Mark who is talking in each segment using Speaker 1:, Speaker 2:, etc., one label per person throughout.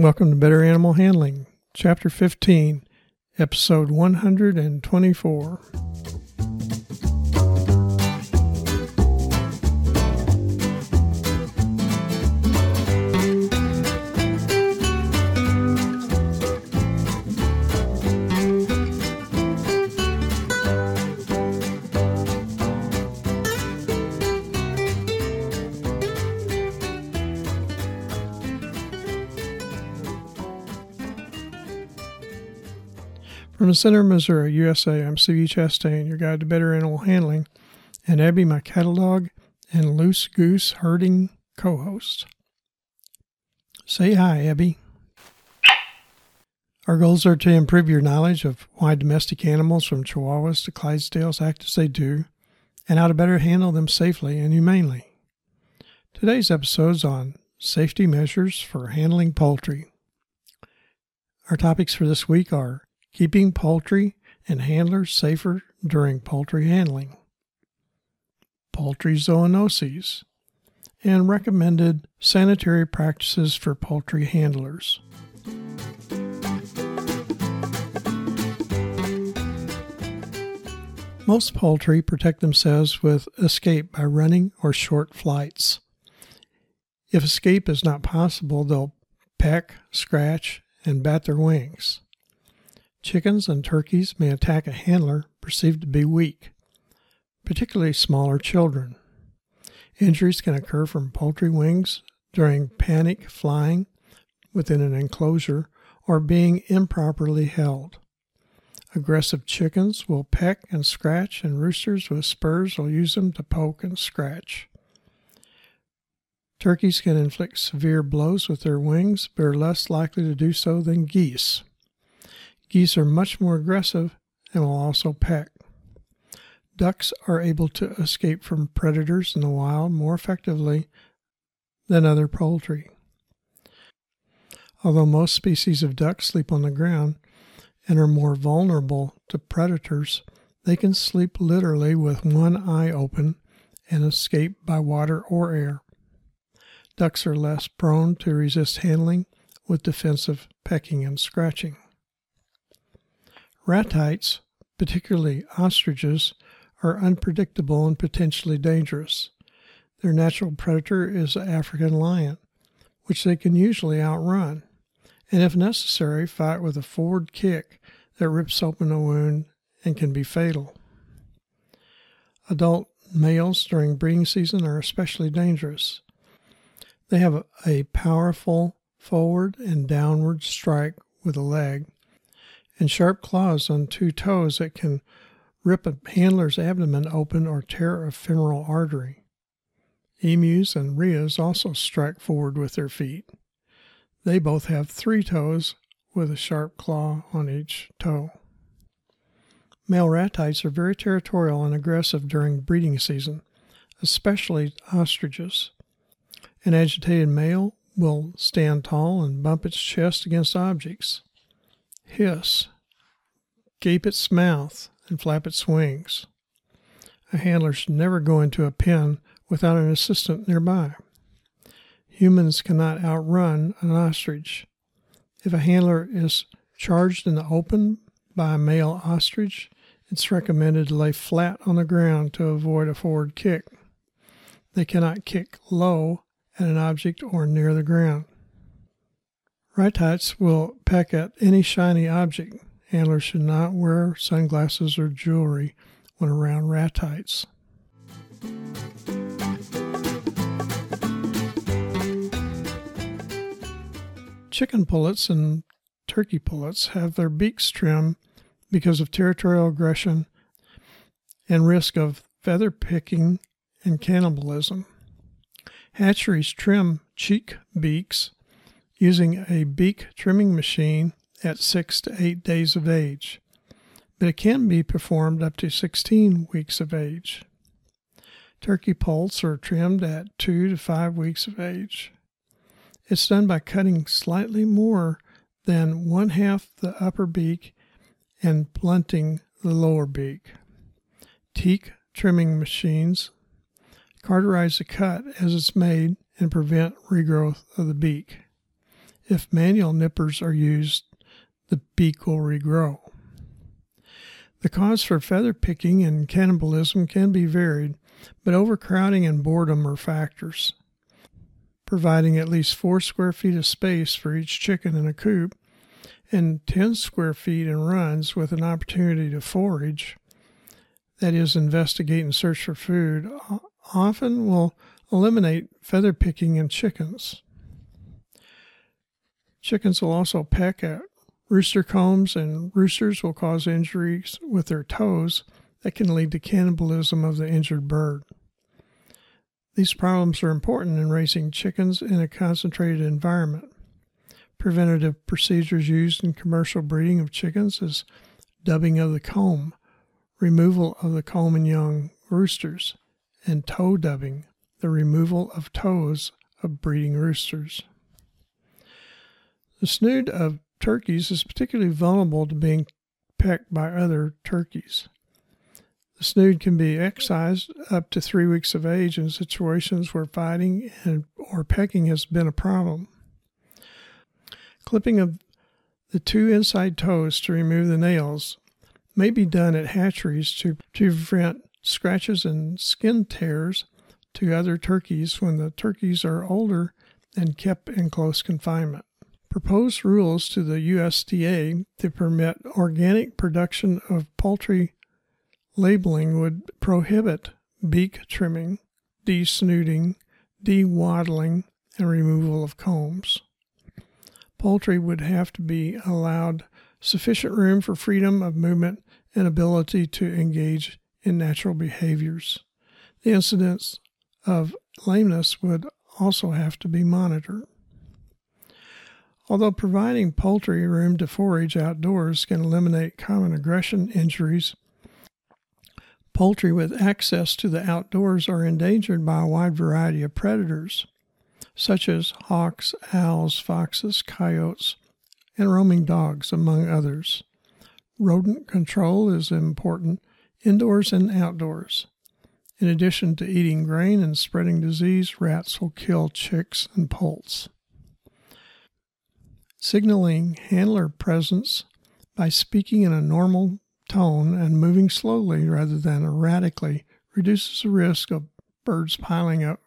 Speaker 1: Welcome to Better Animal Handling, Chapter 15, Episode 124. From the center of Missouri, USA, I'm C.B. Chastain, your guide to better animal handling, and Abby, my cattle dog and loose goose herding co host. Say hi, Abby. Our goals are to improve your knowledge of why domestic animals from Chihuahuas to Clydesdales act as they do, and how to better handle them safely and humanely. Today's episode is on safety measures for handling poultry. Our topics for this week are keeping poultry and handlers safer during poultry handling, poultry zoonoses, and recommended sanitary practices for poultry handlers. Most poultry protect themselves with escape by running or short flights. If escape is not possible, they'll peck, scratch, and bat their wings. Chickens and turkeys may attack a handler perceived to be weak, particularly smaller children. Injuries can occur from poultry wings during panic flying within an enclosure or being improperly held. Aggressive chickens will peck and scratch, and roosters with spurs will use them to poke and scratch. Turkeys can inflict severe blows with their wings, but are less likely to do so than geese. Geese are much more aggressive and will also peck. Ducks are able to escape from predators in the wild more effectively than other poultry. Although most species of ducks sleep on the ground and are more vulnerable to predators, they can sleep literally with one eye open and escape by water or air. Ducks are less prone to resist handling with defensive pecking and scratching. Ratites, particularly ostriches, are unpredictable and potentially dangerous. Their natural predator is the African lion, which they can usually outrun, and if necessary, fight with a forward kick that rips open a wound and can be fatal. Adult males during breeding season are especially dangerous. They have a powerful forward and downward strike with a leg and sharp claws on two toes that can rip a handler's abdomen open or tear a femoral artery. Emus and rheas also strike forward with their feet. They both have three toes with a sharp claw on each toe. Male ratites are very territorial and aggressive during breeding season, especially ostriches. An agitated male will stand tall and bump its chest against objects hiss, gape its mouth, and flap its wings. A handler should never go into a pen without an assistant nearby. Humans cannot outrun an ostrich. If a handler is charged in the open by a male ostrich, it's recommended to lay flat on the ground to avoid a forward kick. They cannot kick low at an object or near the ground. Ratites will peck at any shiny object. Handlers should not wear sunglasses or jewelry when around ratites. Chicken pullets and turkey pullets have their beaks trimmed because of territorial aggression and risk of feather picking and cannibalism. Hatcheries trim cheek beaks using a beak trimming machine at six to eight days of age, but it can be performed up to 16 weeks of age. Turkey poults are trimmed at two to five weeks of age. It's done by cutting slightly more than one half the upper beak and blunting the lower beak. Teak trimming machines cauterize the cut as it's made and prevent regrowth of the beak. If manual nippers are used, the beak will regrow. The cause for feather picking and cannibalism can be varied, but overcrowding and boredom are factors. Providing at least four square feet of space for each chicken in a coop and 10 square feet in runs with an opportunity to forage, that is, investigate and search for food, often will eliminate feather picking in chickens. Chickens will also peck at rooster combs, and roosters will cause injuries with their toes that can lead to cannibalism of the injured bird. These problems are important in raising chickens in a concentrated environment. Preventative procedures used in commercial breeding of chickens is dubbing of the comb, removal of the comb in young roosters, and toe dubbing, the removal of toes of breeding roosters. The snood of turkeys is particularly vulnerable to being pecked by other turkeys. The snood can be excised up to three weeks of age in situations where fighting and, or pecking has been a problem. Clipping of the two inside toes to remove the nails may be done at hatcheries to, to prevent scratches and skin tears to other turkeys when the turkeys are older and kept in close confinement. Proposed rules to the USDA to permit organic production of poultry labeling would prohibit beak trimming, desnooding, dewaddling, and removal of combs. Poultry would have to be allowed sufficient room for freedom of movement and ability to engage in natural behaviors. The incidence of lameness would also have to be monitored. Although providing poultry room to forage outdoors can eliminate common aggression injuries, poultry with access to the outdoors are endangered by a wide variety of predators, such as hawks, owls, foxes, coyotes, and roaming dogs, among others. Rodent control is important indoors and outdoors. In addition to eating grain and spreading disease, rats will kill chicks and poults signaling handler presence by speaking in a normal tone and moving slowly rather than erratically reduces the risk of birds piling up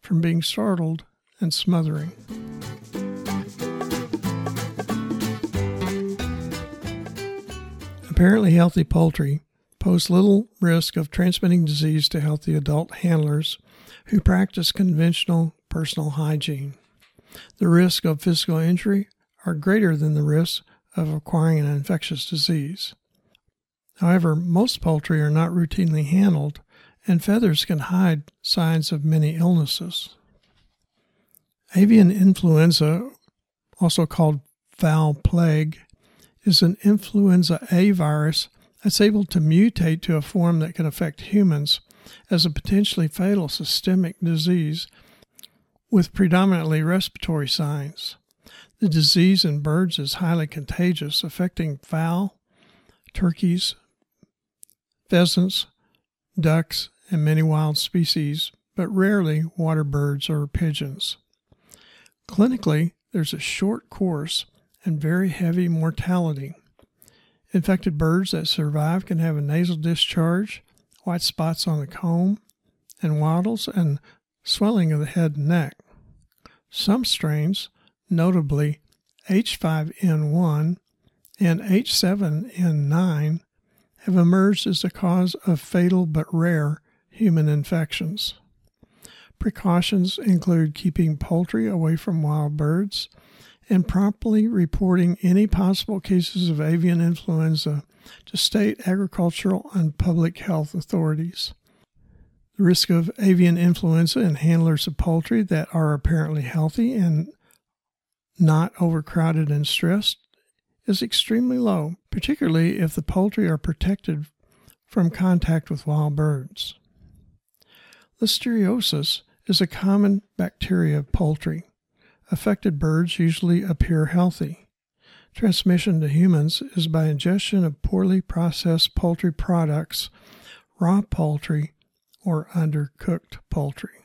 Speaker 1: from being startled and smothering. Apparently healthy poultry pose little risk of transmitting disease to healthy adult handlers who practice conventional personal hygiene. The risk of physical injury are greater than the risks of acquiring an infectious disease. However, most poultry are not routinely handled, and feathers can hide signs of many illnesses. Avian influenza, also called fowl plague, is an influenza A virus that's able to mutate to a form that can affect humans as a potentially fatal systemic disease with predominantly respiratory signs. The disease in birds is highly contagious, affecting fowl, turkeys, pheasants, ducks, and many wild species, but rarely water birds or pigeons. Clinically, there's a short course and very heavy mortality. Infected birds that survive can have a nasal discharge, white spots on the comb, and wattles and swelling of the head and neck. Some strains, notably H5N1 and H7N9, have emerged as the cause of fatal but rare human infections. Precautions include keeping poultry away from wild birds and promptly reporting any possible cases of avian influenza to state agricultural and public health authorities. The risk of avian influenza in handlers of poultry that are apparently healthy and not overcrowded and stressed is extremely low, particularly if the poultry are protected from contact with wild birds. Listeriosis is a common bacteria of poultry. Affected birds usually appear healthy. Transmission to humans is by ingestion of poorly processed poultry products, raw poultry, or undercooked poultry.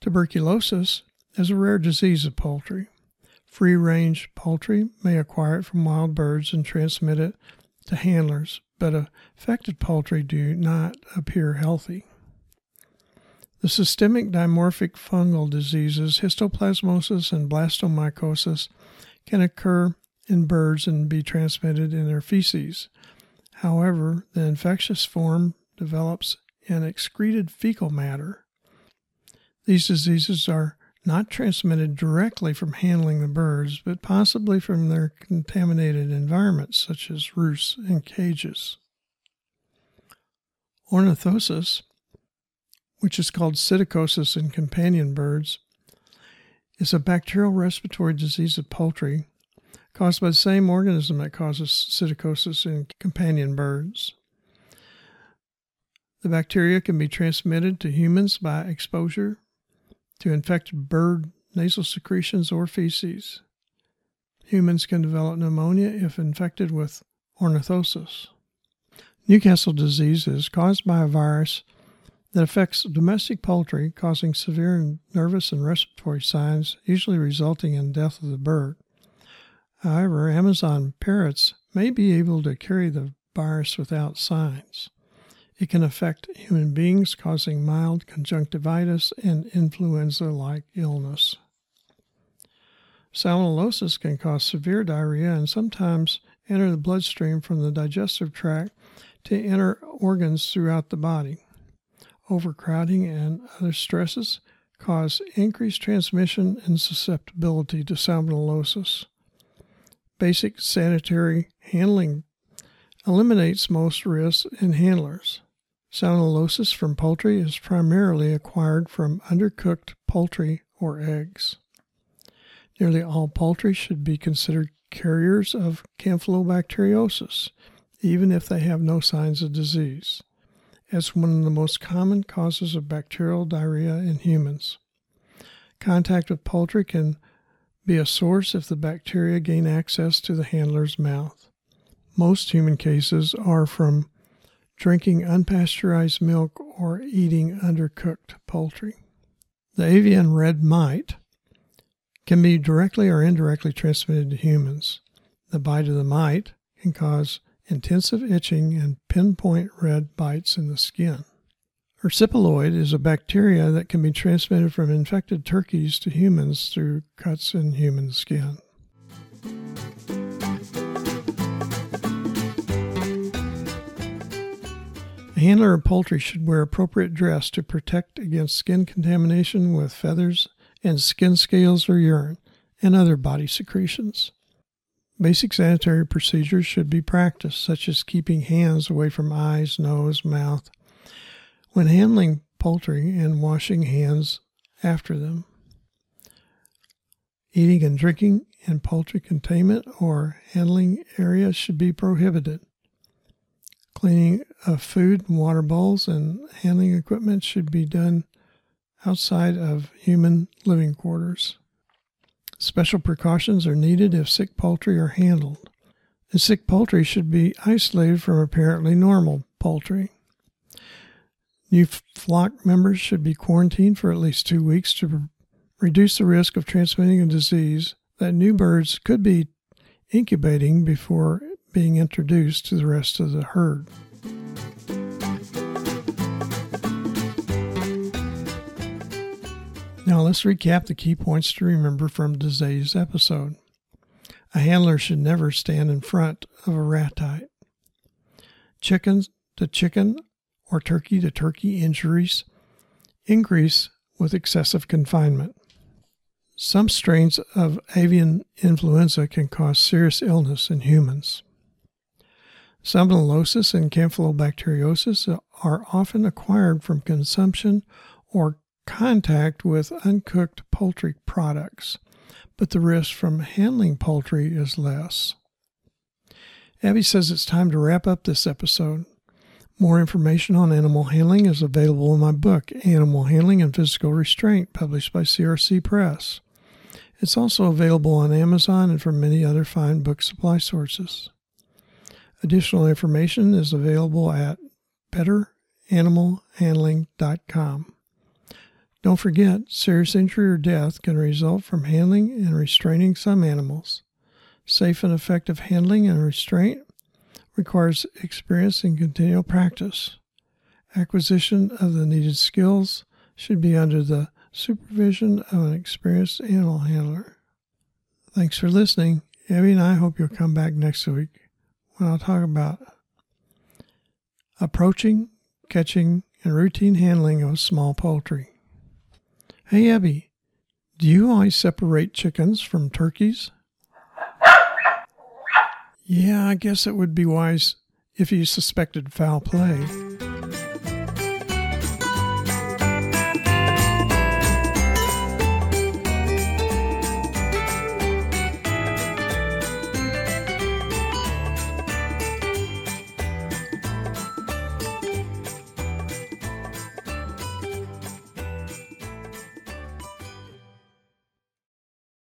Speaker 1: Tuberculosis is a rare disease of poultry. Free range poultry may acquire it from wild birds and transmit it to handlers, but affected poultry do not appear healthy. The systemic dimorphic fungal diseases, histoplasmosis and blastomycosis, can occur in birds and be transmitted in their feces. However, the infectious form develops in excreted fecal matter. These diseases are not transmitted directly from handling the birds, but possibly from their contaminated environments, such as roosts and cages. Ornithosis, which is called psittacosis in companion birds, is a bacterial respiratory disease of poultry caused by the same organism that causes psittacosis in companion birds. The bacteria can be transmitted to humans by exposure to infected bird nasal secretions or feces. Humans can develop pneumonia if infected with ornithosis. Newcastle disease is caused by a virus that affects domestic poultry, causing severe nervous and respiratory signs, usually resulting in death of the bird. However, Amazon parrots may be able to carry the virus without signs. It can affect human beings, causing mild conjunctivitis and influenza like illness. Salmonellosis can cause severe diarrhea and sometimes enter the bloodstream from the digestive tract to enter organs throughout the body. Overcrowding and other stresses cause increased transmission and susceptibility to salmonellosis. Basic sanitary handling eliminates most risks in handlers. Salmonellosis from poultry is primarily acquired from undercooked poultry or eggs. Nearly all poultry should be considered carriers of campylobacteriosis, even if they have no signs of disease, as one of the most common causes of bacterial diarrhea in humans. Contact with poultry can be a source if the bacteria gain access to the handler's mouth. Most human cases are from drinking unpasteurized milk, or eating undercooked poultry. The avian red mite can be directly or indirectly transmitted to humans. The bite of the mite can cause intensive itching and pinpoint red bites in the skin. Erysipeloid is a bacteria that can be transmitted from infected turkeys to humans through cuts in human skin. A handler of poultry should wear appropriate dress to protect against skin contamination with feathers and skin scales or urine and other body secretions. Basic sanitary procedures should be practiced, such as keeping hands away from eyes, nose, mouth when handling poultry and washing hands after them. Eating and drinking in poultry containment or handling areas should be prohibited. Cleaning of food and water bowls and handling equipment should be done outside of human living quarters. Special precautions are needed if sick poultry are handled. The sick poultry should be isolated from apparently normal poultry. New flock members should be quarantined for at least two weeks to reduce the risk of transmitting a disease that new birds could be incubating before being introduced to the rest of the herd. Now let's recap the key points to remember from today's episode. A handler should never stand in front of a ratite. Chicken to chicken or turkey to turkey injuries increase with excessive confinement. Some strains of avian influenza can cause serious illness in humans. Salmonellosis and campylobacteriosis are often acquired from consumption or contact with uncooked poultry products, but the risk from handling poultry is less. Abby says it's time to wrap up this episode. More information on animal handling is available in my book, Animal Handling and Physical Restraint, published by CRC Press. It's also available on Amazon and from many other fine book supply sources. Additional information is available at betteranimalhandling.com. Don't forget, serious injury or death can result from handling and restraining some animals. Safe and effective handling and restraint requires experience and continual practice. Acquisition of the needed skills should be under the supervision of an experienced animal handler. Thanks for listening. Abby and I hope you'll come back next week when I'll talk about approaching, catching, and routine handling of small poultry. Hey, Abby, do you always separate chickens from turkeys? Yeah, I guess it would be wise if you suspected foul play.